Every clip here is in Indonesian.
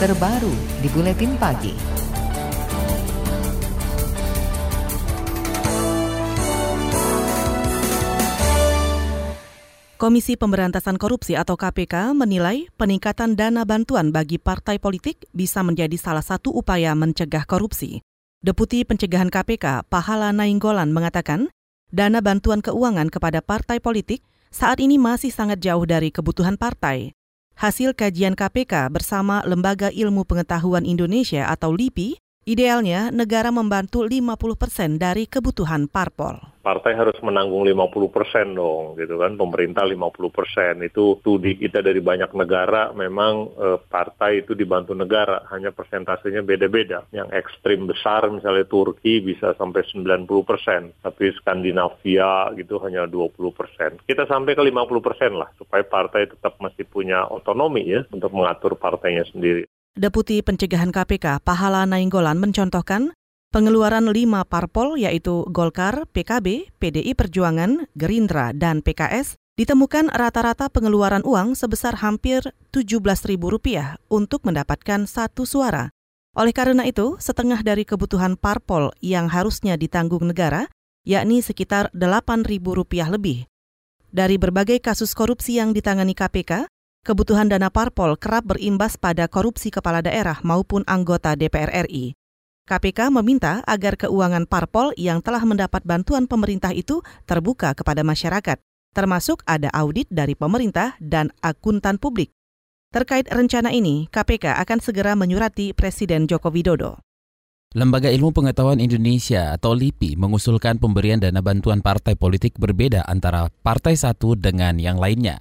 terbaru di Buletin Pagi. Komisi Pemberantasan Korupsi atau KPK menilai peningkatan dana bantuan bagi partai politik bisa menjadi salah satu upaya mencegah korupsi. Deputi Pencegahan KPK, Pahala Nainggolan mengatakan, dana bantuan keuangan kepada partai politik saat ini masih sangat jauh dari kebutuhan partai. Hasil kajian KPK bersama Lembaga Ilmu Pengetahuan Indonesia atau LIPI Idealnya, negara membantu 50 persen dari kebutuhan parpol. Partai harus menanggung 50 persen dong, gitu kan. Pemerintah 50 persen. Itu studi kita dari banyak negara, memang eh, partai itu dibantu negara. Hanya persentasenya beda-beda. Yang ekstrim besar, misalnya Turki bisa sampai 90 persen. Tapi Skandinavia gitu hanya 20 persen. Kita sampai ke 50 persen lah, supaya partai tetap masih punya otonomi ya, untuk mengatur partainya sendiri. Deputi Pencegahan KPK Pahala Nainggolan mencontohkan pengeluaran lima parpol yaitu Golkar, PKB, PDI Perjuangan, Gerindra, dan PKS ditemukan rata-rata pengeluaran uang sebesar hampir Rp17.000 untuk mendapatkan satu suara. Oleh karena itu, setengah dari kebutuhan parpol yang harusnya ditanggung negara, yakni sekitar Rp8.000 lebih. Dari berbagai kasus korupsi yang ditangani KPK, Kebutuhan dana parpol kerap berimbas pada korupsi kepala daerah maupun anggota DPR RI. KPK meminta agar keuangan parpol yang telah mendapat bantuan pemerintah itu terbuka kepada masyarakat, termasuk ada audit dari pemerintah dan akuntan publik. Terkait rencana ini, KPK akan segera menyurati Presiden Joko Widodo. Lembaga Ilmu Pengetahuan Indonesia atau LIPI mengusulkan pemberian dana bantuan partai politik berbeda antara partai satu dengan yang lainnya.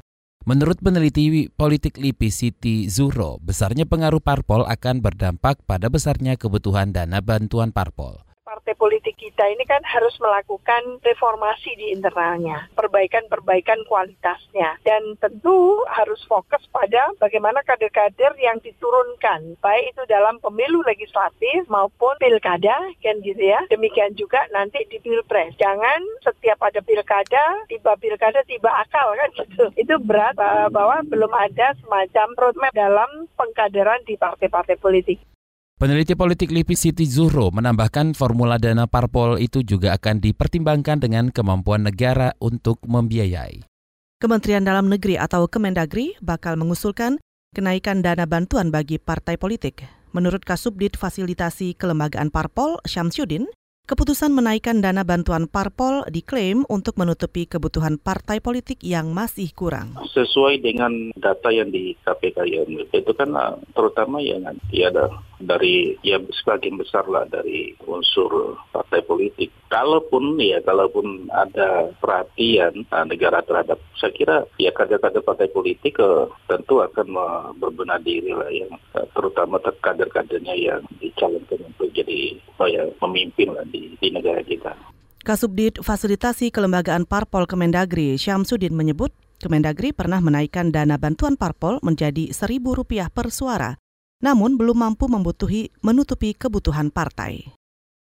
Menurut peneliti politik LIPI Siti Zuhro, besarnya pengaruh parpol akan berdampak pada besarnya kebutuhan dana bantuan parpol partai politik kita ini kan harus melakukan reformasi di internalnya, perbaikan-perbaikan kualitasnya. Dan tentu harus fokus pada bagaimana kader-kader yang diturunkan, baik itu dalam pemilu legislatif maupun pilkada, kan gitu ya. Demikian juga nanti di pilpres. Jangan setiap ada pilkada, tiba pilkada, tiba akal kan gitu. Itu berat bahwa belum ada semacam roadmap dalam pengkaderan di partai-partai politik. Peneliti politik LIPI Siti Zuhro menambahkan formula dana parpol itu juga akan dipertimbangkan dengan kemampuan negara untuk membiayai. Kementerian Dalam Negeri atau Kemendagri bakal mengusulkan kenaikan dana bantuan bagi partai politik. Menurut Kasubdit Fasilitasi Kelembagaan Parpol, Syamsuddin, Keputusan menaikkan dana bantuan parpol diklaim untuk menutupi kebutuhan partai politik yang masih kurang. Sesuai dengan data yang di KPK yang itu kan ah, terutama yang ya ada dari ya sebagian besar lah dari unsur partai politik. Kalaupun ya kalaupun ada perhatian nah, negara terhadap saya kira ya kader-kader partai politik uh, tentu akan berbenah diri lah yang uh, terutama kader-kadernya yang dicalonkan untuk jadi oh ya, memimpin lah di, di negara kita. Kasubdit Fasilitasi Kelembagaan Parpol Kemendagri Syamsuddin menyebut Kemendagri pernah menaikkan dana bantuan parpol menjadi Rp1.000 per suara namun belum mampu membutuhi menutupi kebutuhan partai.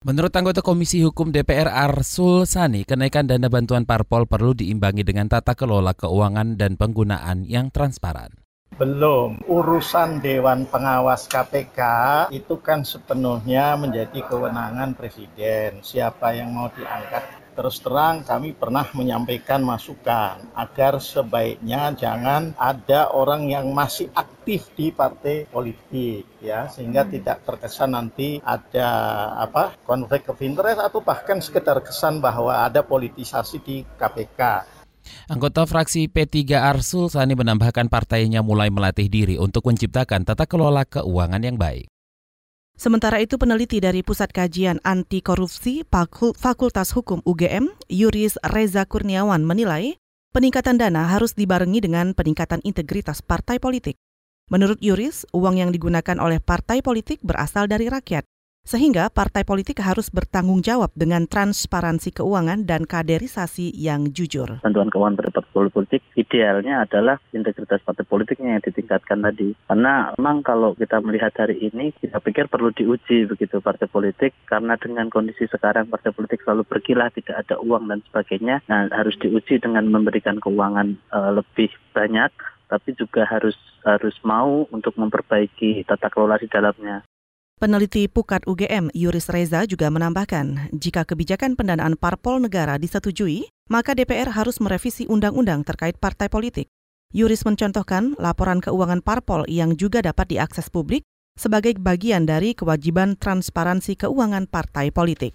Menurut anggota Komisi Hukum DPR Arsul Sani, kenaikan dana bantuan parpol perlu diimbangi dengan tata kelola keuangan dan penggunaan yang transparan. Belum. Urusan Dewan Pengawas KPK itu kan sepenuhnya menjadi kewenangan Presiden. Siapa yang mau diangkat terus terang kami pernah menyampaikan masukan agar sebaiknya jangan ada orang yang masih aktif di partai politik ya sehingga hmm. tidak terkesan nanti ada apa konflik of interest atau bahkan sekedar kesan bahwa ada politisasi di KPK. Anggota fraksi P3 Arsul Sani menambahkan partainya mulai melatih diri untuk menciptakan tata kelola keuangan yang baik. Sementara itu peneliti dari Pusat Kajian Anti Korupsi Fakultas Hukum UGM, Yuris Reza Kurniawan menilai peningkatan dana harus dibarengi dengan peningkatan integritas partai politik. Menurut Yuris, uang yang digunakan oleh partai politik berasal dari rakyat. Sehingga partai politik harus bertanggung jawab dengan transparansi keuangan dan kaderisasi yang jujur. Bantuan keuangan pada partai politik idealnya adalah integritas partai politiknya yang ditingkatkan tadi. Karena memang kalau kita melihat hari ini, kita pikir perlu diuji begitu partai politik karena dengan kondisi sekarang partai politik selalu berkilah, tidak ada uang dan sebagainya. Nah harus diuji dengan memberikan keuangan uh, lebih banyak tapi juga harus harus mau untuk memperbaiki tata kelola di dalamnya. Peneliti Pukat UGM Yuris Reza juga menambahkan, jika kebijakan pendanaan parpol negara disetujui, maka DPR harus merevisi undang-undang terkait partai politik. Yuris mencontohkan laporan keuangan parpol yang juga dapat diakses publik sebagai bagian dari kewajiban transparansi keuangan partai politik.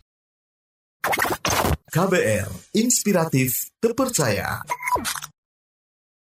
KBR, inspiratif, terpercaya.